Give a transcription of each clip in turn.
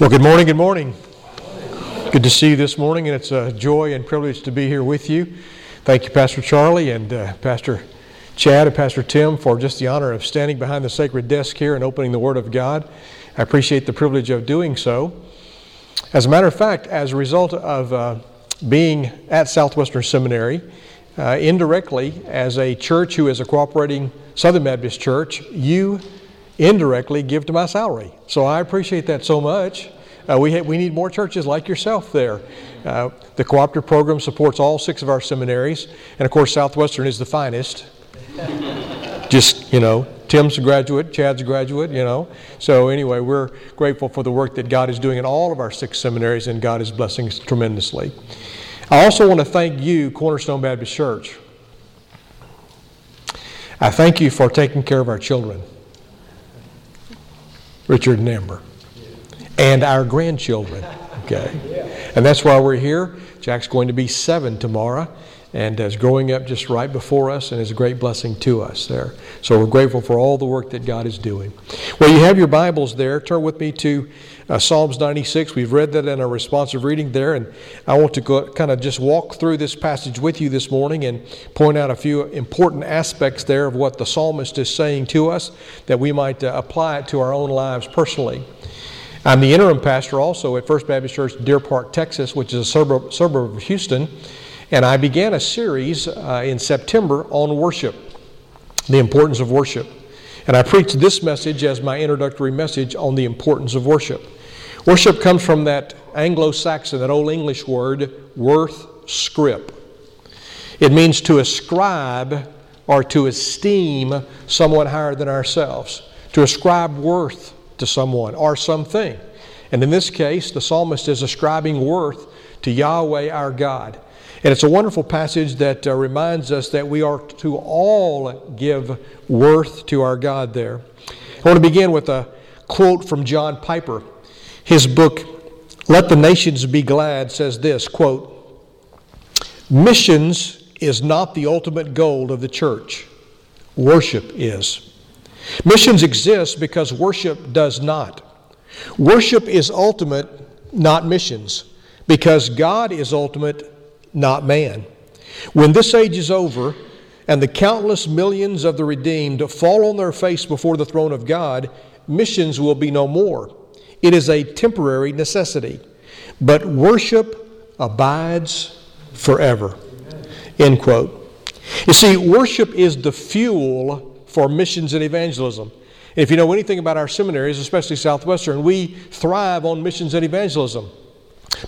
Well, good morning, good morning. Good to see you this morning, and it's a joy and privilege to be here with you. Thank you, Pastor Charlie and uh, Pastor Chad and Pastor Tim, for just the honor of standing behind the sacred desk here and opening the Word of God. I appreciate the privilege of doing so. As a matter of fact, as a result of uh, being at Southwestern Seminary, uh, indirectly, as a church who is a cooperating Southern Baptist church, you indirectly give to my salary. So I appreciate that so much. Uh, we, ha- we need more churches like yourself there. Uh, the cooperative program supports all six of our seminaries, and of course, Southwestern is the finest. Just, you know, Tim's a graduate, Chad's a graduate, you know. So, anyway, we're grateful for the work that God is doing in all of our six seminaries, and God is blessing us tremendously. I also want to thank you, Cornerstone Baptist Church. I thank you for taking care of our children. Richard and Amber, and our grandchildren. Okay, and that's why we're here. Jack's going to be seven tomorrow, and is growing up just right before us, and is a great blessing to us there. So we're grateful for all the work that God is doing. Well, you have your Bibles there. Turn with me to uh, Psalms 96. We've read that in our responsive reading there, and I want to go, kind of just walk through this passage with you this morning and point out a few important aspects there of what the psalmist is saying to us that we might uh, apply it to our own lives personally. I'm the interim pastor also at First Baptist Church, Deer Park, Texas, which is a suburb, suburb of Houston, and I began a series uh, in September on worship, the importance of worship. And I preached this message as my introductory message on the importance of worship. Worship comes from that Anglo Saxon, that old English word, worth scrip. It means to ascribe or to esteem someone higher than ourselves, to ascribe worth to someone or something. And in this case, the psalmist is ascribing worth to Yahweh our God. And it's a wonderful passage that uh, reminds us that we are to all give worth to our God there. I want to begin with a quote from John Piper. His book, Let the Nations Be Glad, says this quote, Missions is not the ultimate goal of the church, worship is. Missions exist because worship does not. Worship is ultimate, not missions, because God is ultimate, not man. When this age is over and the countless millions of the redeemed fall on their face before the throne of God, missions will be no more. It is a temporary necessity. But worship abides forever. End quote. You see, worship is the fuel for missions and evangelism. If you know anything about our seminaries, especially Southwestern, we thrive on missions and evangelism.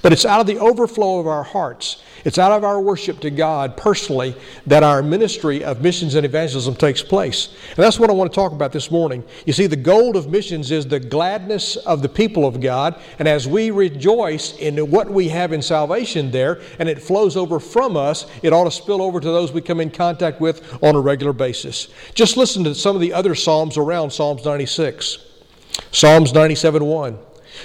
But it's out of the overflow of our hearts, it's out of our worship to God personally that our ministry of missions and evangelism takes place. And that's what I want to talk about this morning. You see, the goal of missions is the gladness of the people of God. And as we rejoice in what we have in salvation there, and it flows over from us, it ought to spill over to those we come in contact with on a regular basis. Just listen to some of the other Psalms around Psalms 96. Psalms 97 1.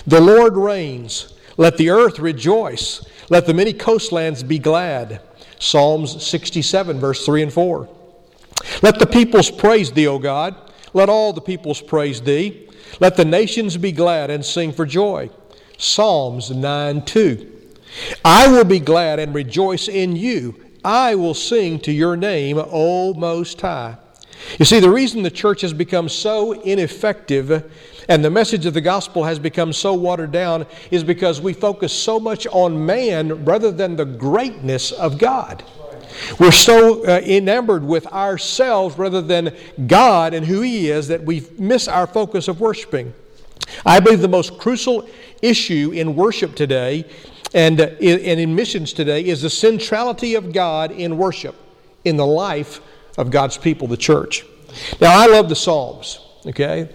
The Lord reigns. Let the earth rejoice. Let the many coastlands be glad. Psalms 67, verse 3 and 4. Let the peoples praise thee, O God. Let all the peoples praise thee. Let the nations be glad and sing for joy. Psalms 9, 2. I will be glad and rejoice in you. I will sing to your name, O Most High. You see, the reason the church has become so ineffective and the message of the gospel has become so watered down is because we focus so much on man rather than the greatness of God. We're so uh, enamored with ourselves rather than God and who He is that we miss our focus of worshiping. I believe the most crucial issue in worship today and, uh, and in missions today is the centrality of God in worship, in the life of God's people, the church. Now, I love the Psalms, okay?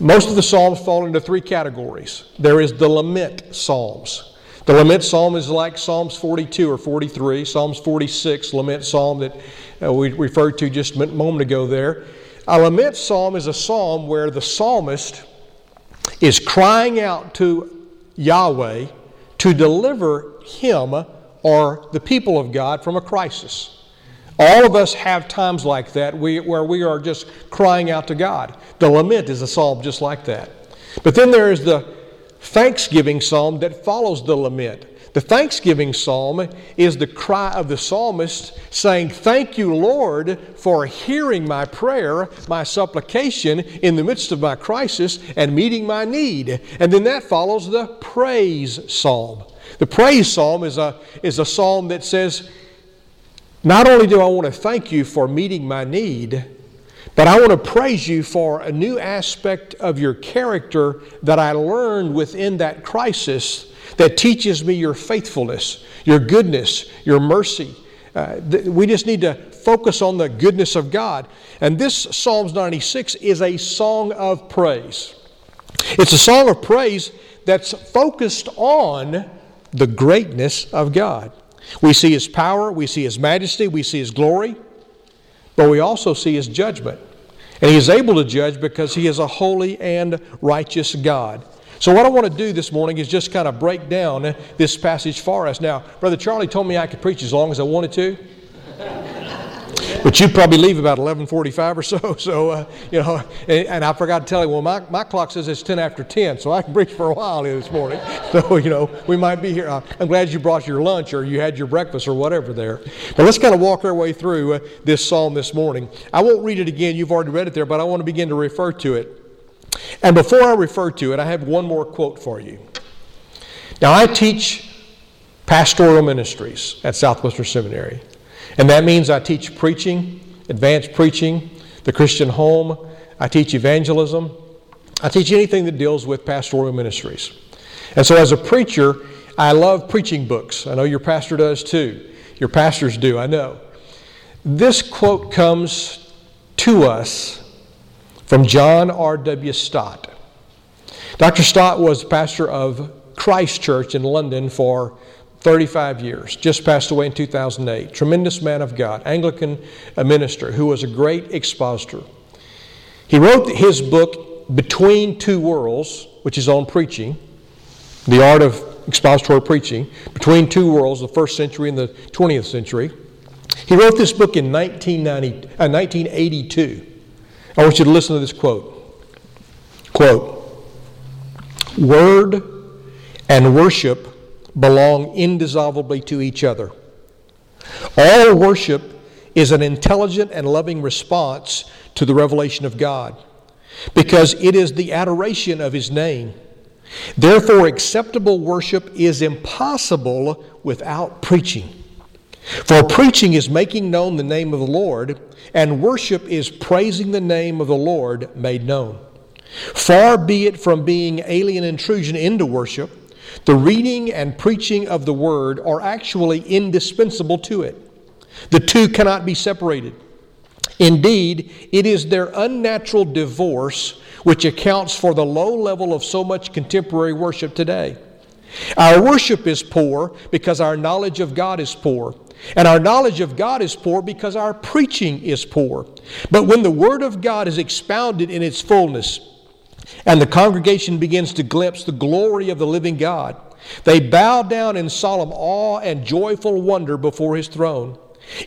Most of the Psalms fall into three categories. There is the lament Psalms. The lament psalm is like Psalms 42 or 43, Psalms 46, lament psalm that uh, we referred to just a moment ago there. A lament psalm is a psalm where the psalmist is crying out to Yahweh to deliver him or the people of God from a crisis. All of us have times like that where we are just crying out to God. The lament is a psalm just like that. But then there is the thanksgiving psalm that follows the lament. The thanksgiving psalm is the cry of the psalmist saying, Thank you, Lord, for hearing my prayer, my supplication in the midst of my crisis and meeting my need. And then that follows the praise psalm. The praise psalm is a, is a psalm that says, Not only do I want to thank you for meeting my need, but I want to praise you for a new aspect of your character that I learned within that crisis that teaches me your faithfulness, your goodness, your mercy. Uh, th- we just need to focus on the goodness of God. And this Psalms 96 is a song of praise. It's a song of praise that's focused on the greatness of God. We see His power, we see His majesty, we see His glory, but we also see His judgment. And He is able to judge because He is a holy and righteous God. So, what I want to do this morning is just kind of break down this passage for us. Now, Brother Charlie told me I could preach as long as I wanted to. But you'd probably leave about 11:45 or so. So uh, you know, and, and, I forgot to tell you. Well, my, my clock says it's 10 after 10, so I can preach for a while here this morning. So you know, we might be here. Uh, I'm glad you brought your lunch or you had your breakfast or whatever there. But let's kind of walk our way through uh, this psalm this morning. I won't read it again. You've already read it there, but I want to begin to refer to it. And before I refer to it, I have one more quote for you. Now, I teach pastoral ministries at Southwestern Seminary, and that means I teach preaching, advanced preaching, the Christian home, I teach evangelism, I teach anything that deals with pastoral ministries. And so, as a preacher, I love preaching books. I know your pastor does too. Your pastors do, I know. This quote comes to us from John R.W. Stott. Dr. Stott was pastor of Christ Church in London for 35 years, just passed away in 2008. Tremendous man of God, Anglican minister who was a great expositor. He wrote his book, Between Two Worlds, which is on preaching, the art of expository preaching, Between Two Worlds, the first century and the 20th century. He wrote this book in 1990, uh, 1982. I want you to listen to this quote. Quote Word and worship belong indissolubly to each other. All worship is an intelligent and loving response to the revelation of God because it is the adoration of His name. Therefore, acceptable worship is impossible without preaching. For preaching is making known the name of the Lord, and worship is praising the name of the Lord made known. Far be it from being alien intrusion into worship, the reading and preaching of the word are actually indispensable to it. The two cannot be separated. Indeed, it is their unnatural divorce which accounts for the low level of so much contemporary worship today. Our worship is poor because our knowledge of God is poor. And our knowledge of God is poor because our preaching is poor. But when the Word of God is expounded in its fullness, and the congregation begins to glimpse the glory of the living God, they bow down in solemn awe and joyful wonder before His throne.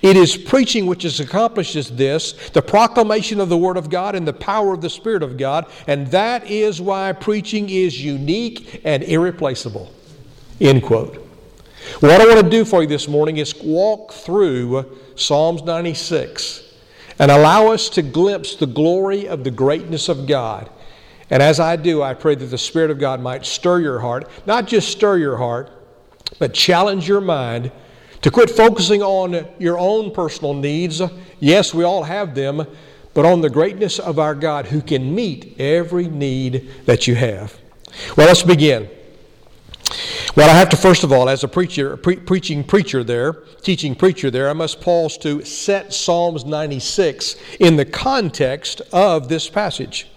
It is preaching which accomplishes this, the proclamation of the Word of God and the power of the Spirit of God, and that is why preaching is unique and irreplaceable. End quote. What I want to do for you this morning is walk through Psalms 96 and allow us to glimpse the glory of the greatness of God. And as I do, I pray that the Spirit of God might stir your heart, not just stir your heart, but challenge your mind to quit focusing on your own personal needs. Yes, we all have them, but on the greatness of our God who can meet every need that you have. Well, let's begin. Well, I have to, first of all, as a preacher, pre- preaching preacher there, teaching preacher there, I must pause to set Psalms 96 in the context of this passage.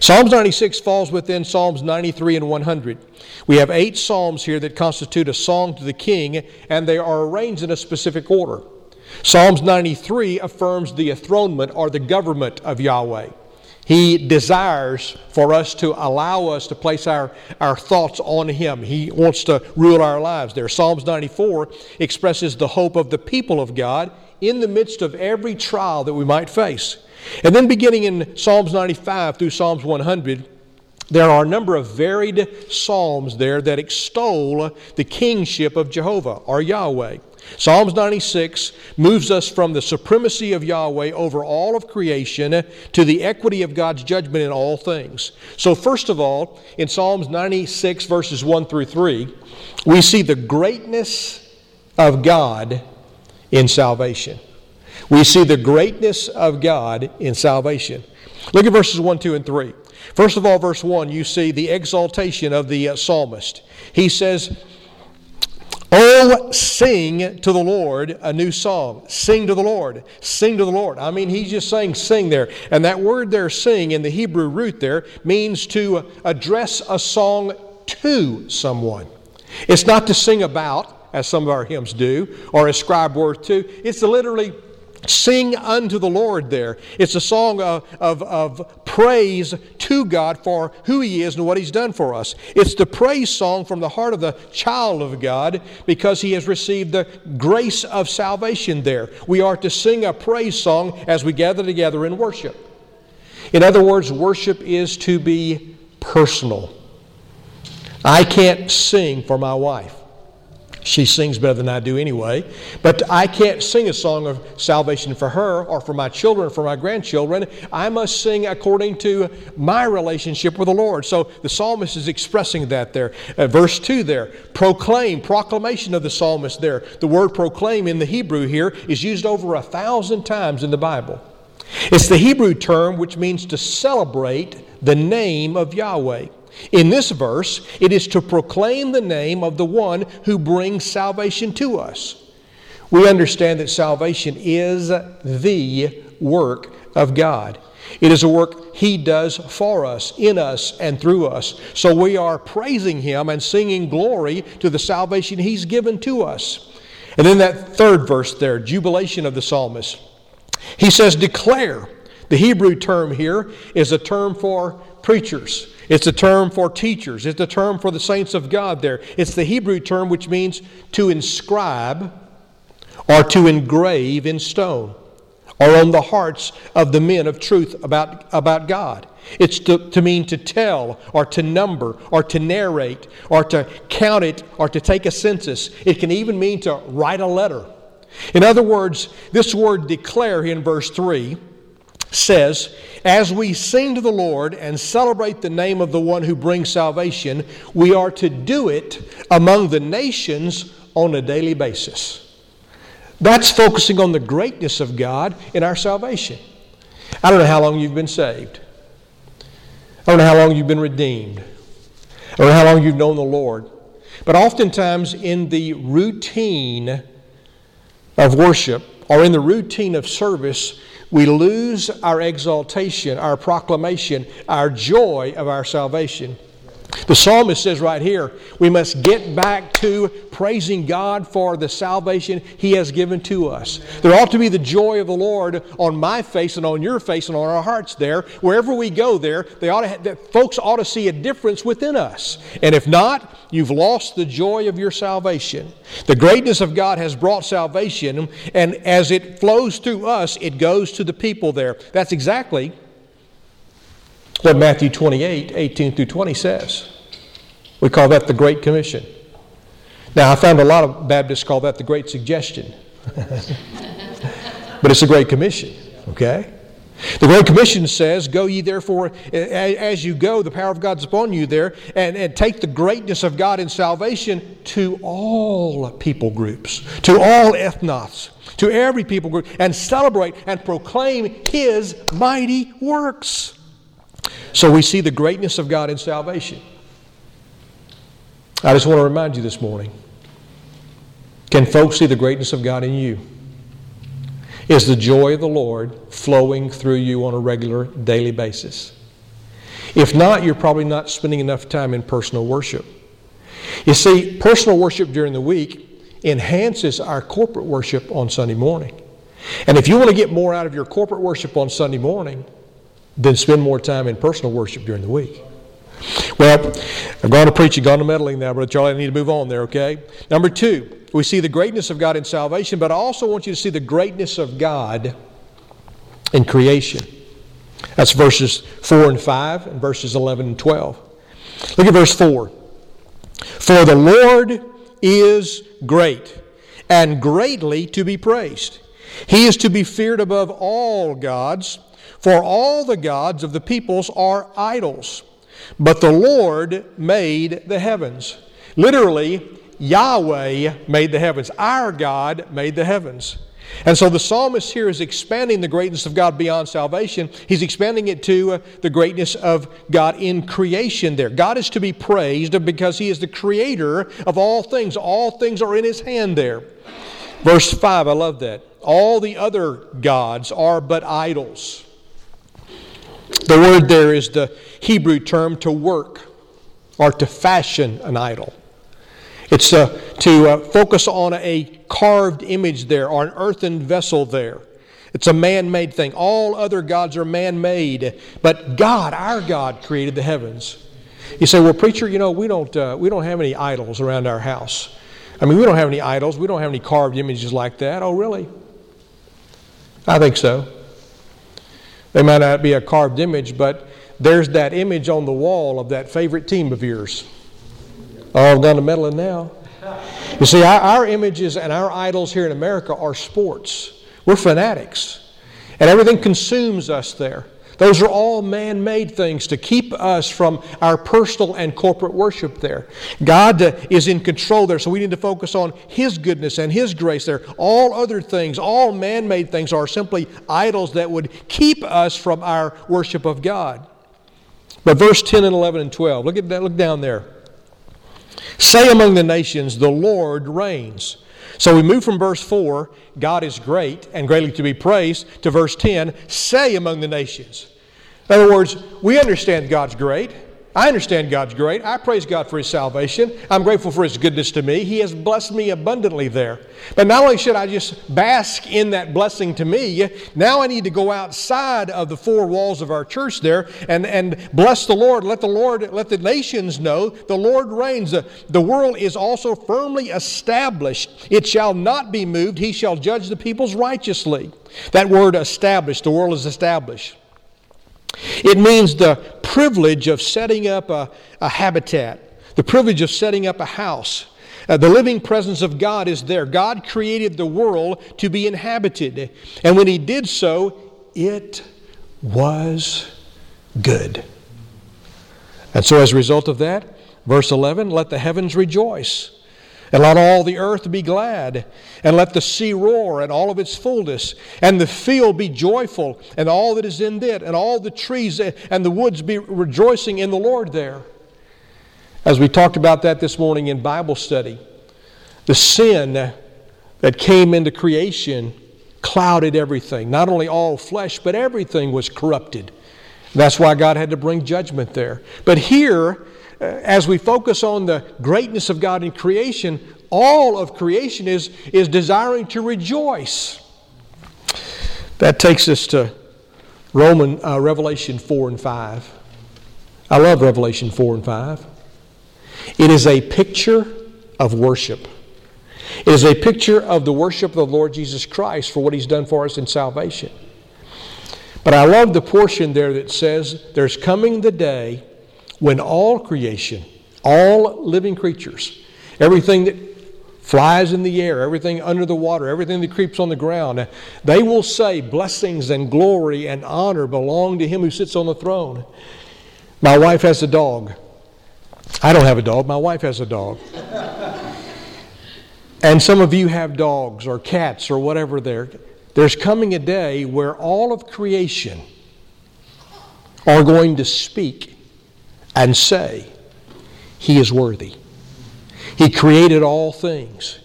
Psalms 96 falls within Psalms 93 and 100. We have eight Psalms here that constitute a song to the king, and they are arranged in a specific order. Psalms 93 affirms the enthronement or the government of Yahweh. He desires for us to allow us to place our, our thoughts on Him. He wants to rule our lives there. Psalms 94 expresses the hope of the people of God in the midst of every trial that we might face. And then beginning in Psalms 95 through Psalms 100, there are a number of varied psalms there that extol the kingship of Jehovah or Yahweh. Psalms 96 moves us from the supremacy of Yahweh over all of creation to the equity of God's judgment in all things. So, first of all, in Psalms 96, verses 1 through 3, we see the greatness of God in salvation. We see the greatness of God in salvation. Look at verses 1, 2, and 3. First of all, verse 1, you see the exaltation of the uh, psalmist. He says, Oh, sing to the Lord a new song. Sing to the Lord. Sing to the Lord. I mean, he's just saying sing there. And that word there, sing, in the Hebrew root there, means to address a song to someone. It's not to sing about, as some of our hymns do, or ascribe worth to. It's to literally Sing unto the Lord there. It's a song of, of, of, praise to God for who He is and what He's done for us. It's the praise song from the heart of the child of God because he has received the grace of salvation there. We are to sing a praise song as we gather together in worship. In other words, worship is to be personal. I can't sing for my wife. She sings better than I do anyway. But I can't sing a song of salvation for her or for my children or for my grandchildren. I must sing according to my relationship with the Lord. So the psalmist is expressing that there. Uh, verse 2 there. Proclaim, proclamation of the psalmist there. The word proclaim in the Hebrew here is used over a thousand times in the Bible. It's the Hebrew term which means to celebrate the name of Yahweh. In this verse, it is to proclaim the name of the one who brings salvation to us. We understand that salvation is the work of God. It is a work He does for us, in us, and through us. So we are praising Him and singing glory to the salvation He's given to us. And then that third verse there, jubilation of the psalmist. He says, declare. The Hebrew term here is a term for preachers. It's a term for teachers. It's a term for the saints of God there. It's the Hebrew term which means to inscribe or to engrave in stone or on the hearts of the men of truth about, about God. It's to, to mean to tell or to number or to narrate or to count it or to take a census. It can even mean to write a letter. In other words, this word declare in verse 3 says, As we sing to the Lord and celebrate the name of the one who brings salvation, we are to do it among the nations on a daily basis. That's focusing on the greatness of God in our salvation. I don't know how long you've been saved. I don't know how long you've been redeemed. I don't know how long you've known the Lord. But oftentimes, in the routine of worship or in the routine of service, we lose our exaltation, our proclamation, our joy of our salvation. The psalmist says right here, we must get back to praising God for the salvation He has given to us. There ought to be the joy of the Lord on my face and on your face and on our hearts there. Wherever we go there, they ought to have, folks ought to see a difference within us. And if not, you've lost the joy of your salvation. The greatness of God has brought salvation, and as it flows through us, it goes to the people there. That's exactly what Matthew 28, 18 through 20 says. We call that the Great Commission. Now, I found a lot of Baptists call that the Great Suggestion. but it's a Great Commission, okay? The Great Commission says, Go ye therefore, as you go, the power of God's upon you there, and, and take the greatness of God in salvation to all people groups, to all ethnos, to every people group, and celebrate and proclaim His mighty works. So we see the greatness of God in salvation. I just want to remind you this morning can folks see the greatness of God in you? Is the joy of the Lord flowing through you on a regular, daily basis? If not, you're probably not spending enough time in personal worship. You see, personal worship during the week enhances our corporate worship on Sunday morning. And if you want to get more out of your corporate worship on Sunday morning, then spend more time in personal worship during the week. Well, I'm going to preach, you're going to meddling now, Brother Charlie. I need to move on there, okay? Number two, we see the greatness of God in salvation, but I also want you to see the greatness of God in creation. That's verses 4 and 5 and verses 11 and 12. Look at verse 4. For the Lord is great and greatly to be praised. He is to be feared above all gods, for all the gods of the peoples are idols. But the Lord made the heavens. Literally, Yahweh made the heavens. Our God made the heavens. And so the psalmist here is expanding the greatness of God beyond salvation. He's expanding it to uh, the greatness of God in creation there. God is to be praised because He is the creator of all things. All things are in His hand there. Verse 5, I love that. All the other gods are but idols. The word there is the Hebrew term to work or to fashion an idol. It's uh, to uh, focus on a carved image there or an earthen vessel there. It's a man made thing. All other gods are man made, but God, our God, created the heavens. You say, well, preacher, you know, we don't, uh, we don't have any idols around our house. I mean, we don't have any idols. We don't have any carved images like that. Oh, really? I think so. They might not be a carved image, but there's that image on the wall of that favorite team of yours. Oh, I'm down to meddling now. You see, our, images and our idols here in America are sports. We're fanatics. And everything consumes us there. Those are all man made things to keep us from our personal and corporate worship there. God uh, is in control there, so we need to focus on His goodness and His grace there. All other things, all man made things, are simply idols that would keep us from our worship of God. But verse 10 and 11 and 12, look, at that, look down there. Say among the nations, the Lord reigns. So we move from verse 4, God is great and greatly to be praised, to verse 10, say among the nations. In other words, we understand God's great. I understand God's great. I praise God for His salvation. I'm grateful for His goodness to me. He has blessed me abundantly there. But not only should I just bask in that blessing to me, now I need to go outside of the four walls of our church there and, and bless the Lord. Let the Lord, let the nations know the Lord reigns. The, the world is also firmly established. It shall not be moved. He shall judge the peoples righteously. That word established, the world is established. It means the privilege of setting up a, a habitat, the privilege of setting up a house. Uh, the living presence of God is there. God created the world to be inhabited. And when He did so, it was good. And so, as a result of that, verse 11 let the heavens rejoice and let all the earth be glad, and let the sea roar and all of its fullness, and the field be joyful, and all that is in it, and all the trees and the woods be rejoicing in the Lord there. As we talked about that this morning in Bible study, the sin that came into creation clouded everything. Not only all flesh, but everything was corrupted. That's why God had to bring judgment there. But here, as we focus on the greatness of God in creation, all of creation is, is desiring to rejoice. That takes us to Roman uh, Revelation 4 and 5. I love Revelation 4 and 5. It is a picture of worship. It is a picture of the worship of the Lord Jesus Christ for what He's done for us in salvation. But I love the portion there that says, There's coming the day when all creation, all living creatures, everything that flies in the air, everything under the water, everything that creeps on the ground, they will say, Blessings and glory and honor belong to him who sits on the throne. My wife has a dog. I don't have a dog, my wife has a dog. and some of you have dogs or cats or whatever there. There's coming a day where all of creation are going to speak and say, He is worthy. He created all things.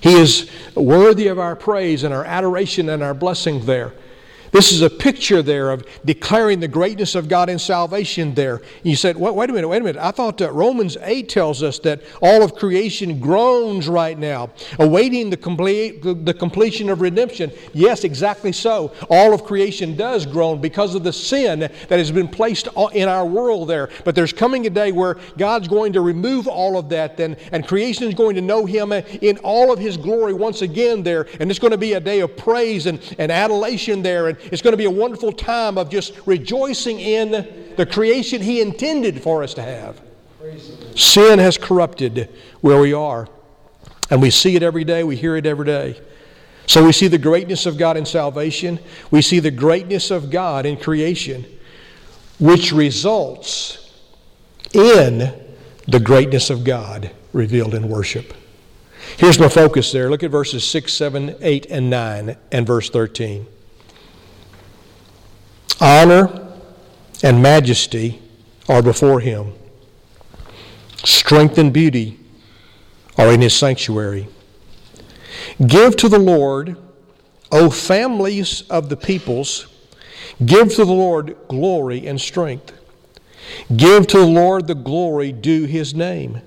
He is worthy of our praise and our adoration and our blessing there. This is a picture there of declaring the greatness of God in salvation there. You said, wait, wait a minute, wait a minute. I thought that Romans 8 tells us that all of creation groans right now, awaiting the, complete, the completion of redemption. Yes, exactly so. All of creation does groan because of the sin that has been placed in our world there. But there's coming a day where God's going to remove all of that then, and creation is going to know Him uh, in all of His glory once again there. And it's going to be a day of praise and, and adulation there. And, and it's going to be a wonderful time of just rejoicing in the creation He intended for us to have. Sin has corrupted where we are, and we see it every day, we hear it every day. So we see the greatness of God in salvation, we see the greatness of God in creation, which results in the greatness of God revealed in worship. Here's my focus there. Look at verses 6, 7, 8, and 9, and verse 13. Honor and majesty are before him, strength and beauty are in his sanctuary. Give to the Lord, O families of the peoples, give to the Lord glory and strength. Give to the Lord the glory due his name.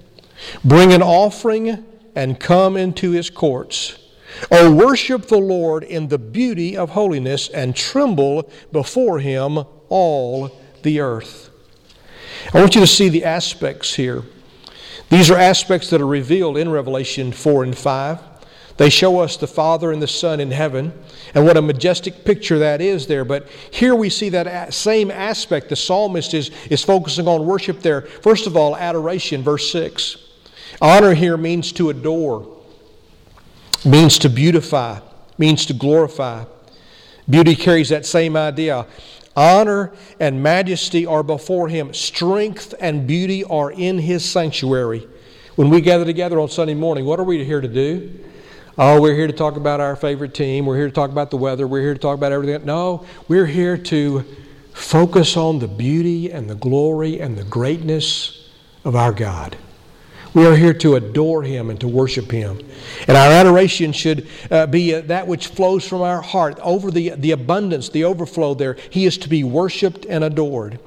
Bring an offering and come into his courts. O worship the Lord in the beauty of holiness and tremble before him all the earth. I want you to see the aspects here. These are aspects that are revealed in Revelation 4 and 5. They show us the Father and the Son in heaven, and what a majestic picture that is there. But here we see that same aspect. The psalmist is, is focusing on worship there. First of all, adoration, verse 6. Honor here means to adore, means to beautify, means to glorify. Beauty carries that same idea. Honor and majesty are before him, strength and beauty are in his sanctuary. When we gather together on Sunday morning, what are we here to do? Oh, we're here to talk about our favorite team. We're here to talk about the weather. We're here to talk about everything. No, we're here to focus on the beauty and the glory and the greatness of our God. We are here to adore Him and to worship Him. And our adoration should uh, be uh, that which flows from our heart over the, the abundance, the overflow there. He is to be worshiped and adored.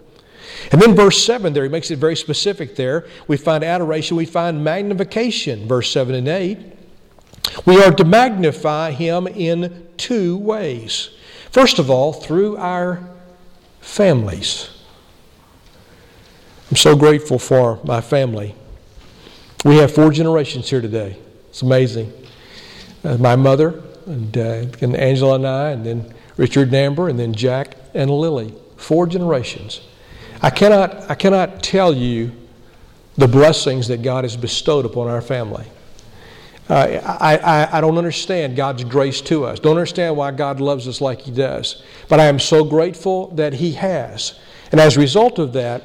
And then verse 7 there, he makes it very specific there. We find adoration, we find magnification, verse 7 and 8. We are to magnify him in two ways. First of all, through our families. I'm so grateful for my family. We have four generations here today. It's amazing. Uh, my mother, and, uh, and Angela and I, and then Richard and Amber, and then Jack and Lily. Four generations. I cannot, I cannot tell you the blessings that God has bestowed upon our family. Uh, I, I, I, don't understand God's grace to us. Don't understand why God loves us like He does. But I am so grateful that He has. And as a result of that,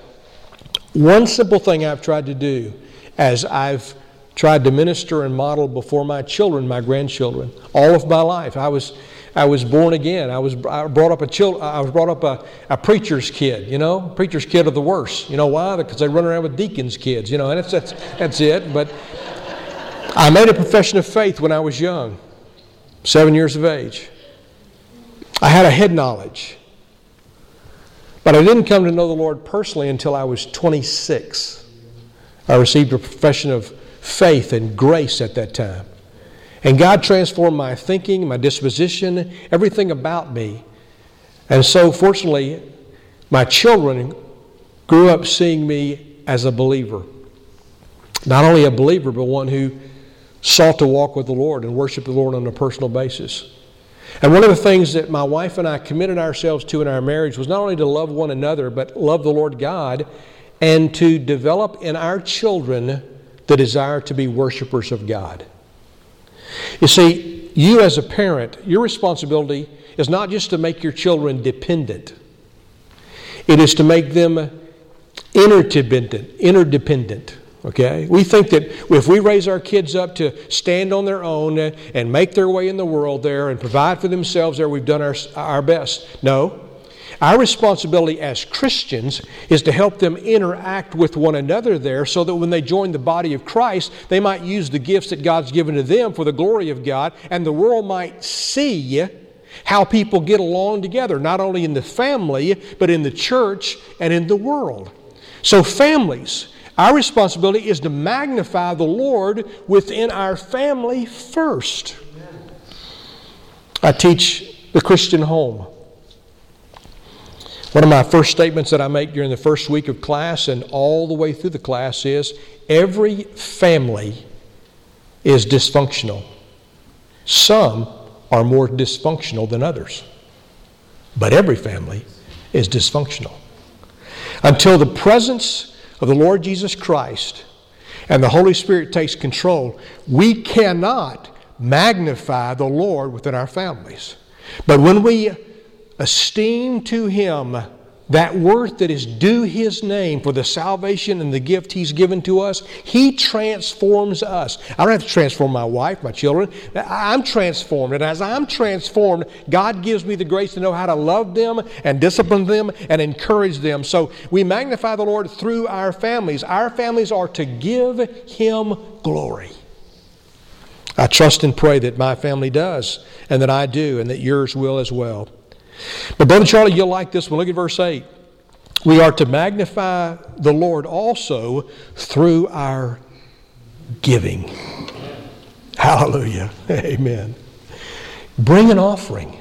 one simple thing I've tried to do as I've tried to minister and model before my children, my grandchildren, all of my life. I was, I was born again. I was I brought up a child, I was brought up a, a preacher's kid, you know, preacher's kid of the worst. You know why? Because they run around with deacons' kids, you know, and that's, that's, that's it. But I made a profession of faith when I was young, seven years of age. I had a head knowledge. But I didn't come to know the Lord personally until I was 26. I received a profession of faith and grace at that time. And God transformed my thinking, my disposition, everything about me. And so, fortunately, my children grew up seeing me as a believer. Not only a believer, but one who sought to walk with the Lord and worship the Lord on a personal basis. And one of the things that my wife and I committed ourselves to in our marriage was not only to love one another, but love the Lord God and to develop in our children the desire to be worshipers of God. You see, you as a parent, your responsibility is not just to make your children dependent, it is to make them interdependent, interdependent. Okay? We think that if we raise our kids up to stand on their own and make their way in the world there and provide for themselves there, we've done our, our best. No. Our responsibility as Christians is to help them interact with one another there so that when they join the body of Christ, they might use the gifts that God's given to them for the glory of God, and the world might see how people get along together, not only in the family, but in the church and in the world. So, families, our responsibility is to magnify the Lord within our family first. I teach the Christian home. One of my first statements that I make during the first week of class and all the way through the class is every family is dysfunctional. Some are more dysfunctional than others. but every family is dysfunctional. Until the presence of the Lord Jesus Christ and the Holy Spirit takes control, we cannot magnify the Lord within our families. But when we esteem to Him that worth that is due His name for the salvation and the gift He's given to us, He transforms us. I don't have to transform my wife, my children. I'm transformed. And as I'm transformed, God gives me the grace to know how to love them and discipline them and encourage them. So we magnify the Lord through our families. Our families are to give Him glory. I trust and pray that my family does, and that I do, and that yours will as well. But, Brother Charlie, you'll like this one. Look at verse 8. We are to magnify the Lord also through our giving. Hallelujah. Amen. Bring an offering.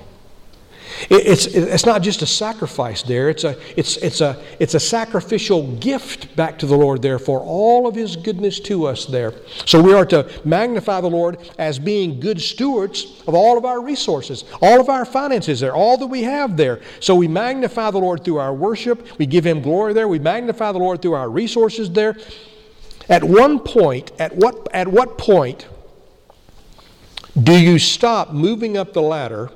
It's, it's not just a sacrifice there, it's a, it's, it's, a, it's a sacrificial gift back to the Lord there for all of His goodness to us there. So we are to magnify the Lord as being good stewards of all of our resources, all of our finances there, all that we have there. So we magnify the Lord through our worship, we give Him glory there, we magnify the Lord through our resources there. At one point, at what, at what point do you stop moving up the ladder?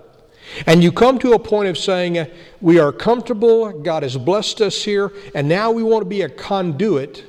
And you come to a point of saying, uh, We are comfortable, God has blessed us here, and now we want to be a conduit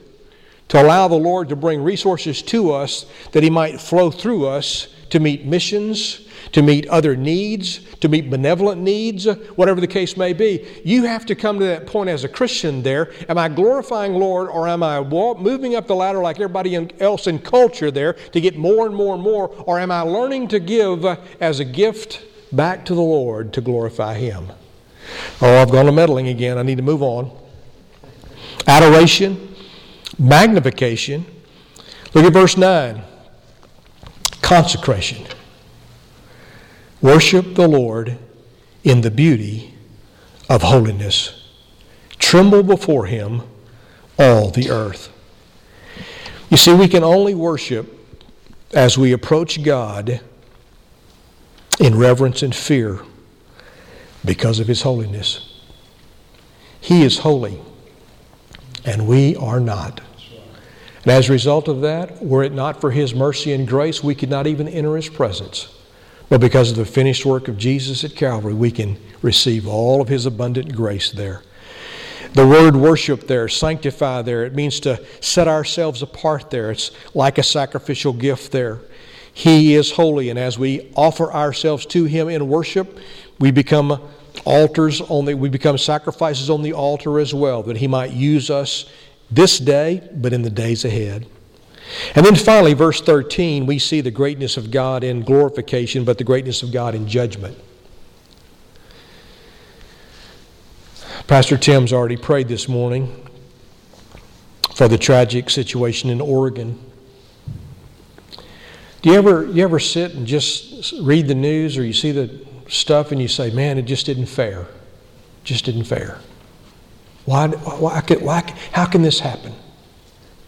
to allow the Lord to bring resources to us that He might flow through us to meet missions, to meet other needs, to meet benevolent needs, whatever the case may be. You have to come to that point as a Christian there. Am I glorifying Lord or am I moving up the ladder like everybody else in culture there to get more and more and more? Or am I learning to give uh, as a gift back to the Lord to glorify Him. Oh, I've gone to meddling again. I need to move on. Adoration, magnification. Look at verse 9. Consecration. Worship the Lord in the beauty of holiness. Tremble before Him, all the earth. You see, we can only worship as we approach God in reverence and fear because of His holiness. He is holy, and we are not. And as a result of that, were it not for His mercy and grace, we could not even enter His presence. But because of the finished work of Jesus at Calvary, we can receive all of His abundant grace there. The word worship there, sanctify there, it means to set ourselves apart there. It's like a sacrificial gift there. He is holy, and as we offer ourselves to Him in worship, we become altars on the, we become sacrifices on the altar as well, that He might use us this day, but in the days ahead. And then finally, verse 13, we see the greatness of God in glorification, but the greatness of God in judgment. Pastor Tim's already prayed this morning for the tragic situation in Oregon. Do you ever, you ever sit and just read the news or you see the stuff and you say, man, it just didn't fair? Just didn't fair. Why, why, why, how can this happen?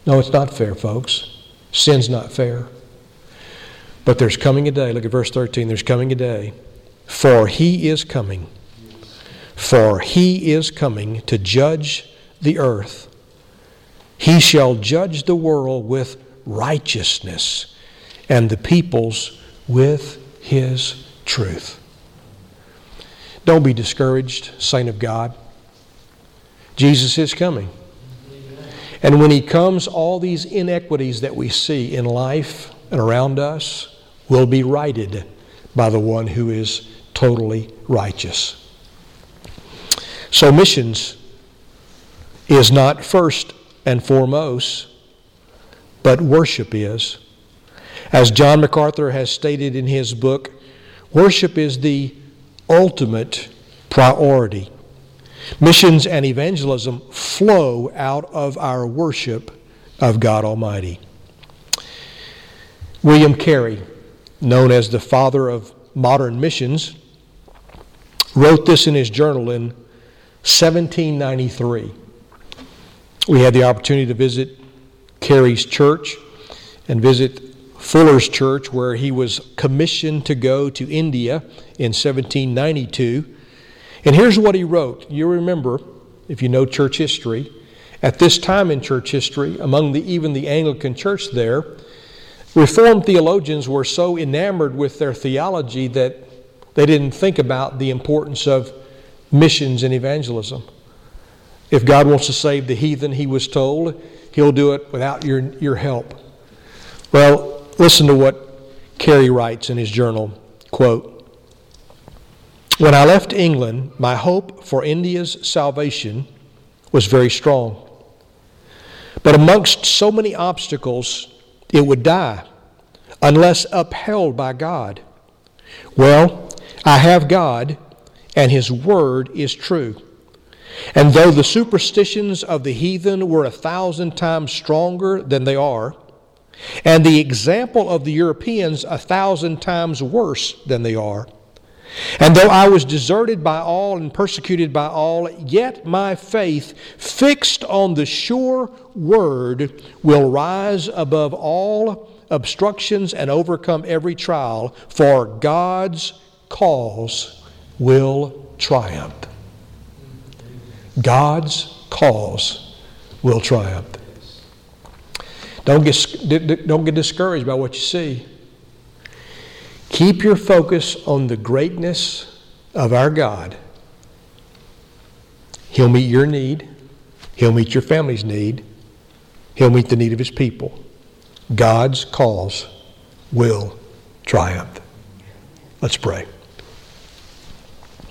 No, it's not fair, folks. Sin's not fair. But there's coming a day, look at verse 13, there's coming a day, for he is coming, for he is coming to judge the earth. He shall judge the world with righteousness and the peoples with his truth. Don't be discouraged, saint of God. Jesus is coming. And when he comes, all these inequities that we see in life and around us will be righted by the one who is totally righteous. So, missions is not first and foremost, but worship is. As John MacArthur has stated in his book, worship is the ultimate priority. Missions and evangelism flow out of our worship of God Almighty. William Carey, known as the father of modern missions, wrote this in his journal in 1793. We had the opportunity to visit Carey's church and visit Fuller's church, where he was commissioned to go to India in 1792. And here's what he wrote. You remember, if you know church history, at this time in church history, among the, even the Anglican church there, Reformed theologians were so enamored with their theology that they didn't think about the importance of missions and evangelism. If God wants to save the heathen, he was told, he'll do it without your, your help. Well, listen to what Carey writes in his journal. Quote, when I left England, my hope for India's salvation was very strong. But amongst so many obstacles, it would die unless upheld by God. Well, I have God, and His Word is true. And though the superstitions of the heathen were a thousand times stronger than they are, and the example of the Europeans a thousand times worse than they are, and though I was deserted by all and persecuted by all, yet my faith, fixed on the sure word, will rise above all obstructions and overcome every trial, for God's cause will triumph. God's cause will triumph. Don't get, don't get discouraged by what you see. Keep your focus on the greatness of our God. He'll meet your need, He'll meet your family's need, He'll meet the need of His people. God's cause will triumph. Let's pray.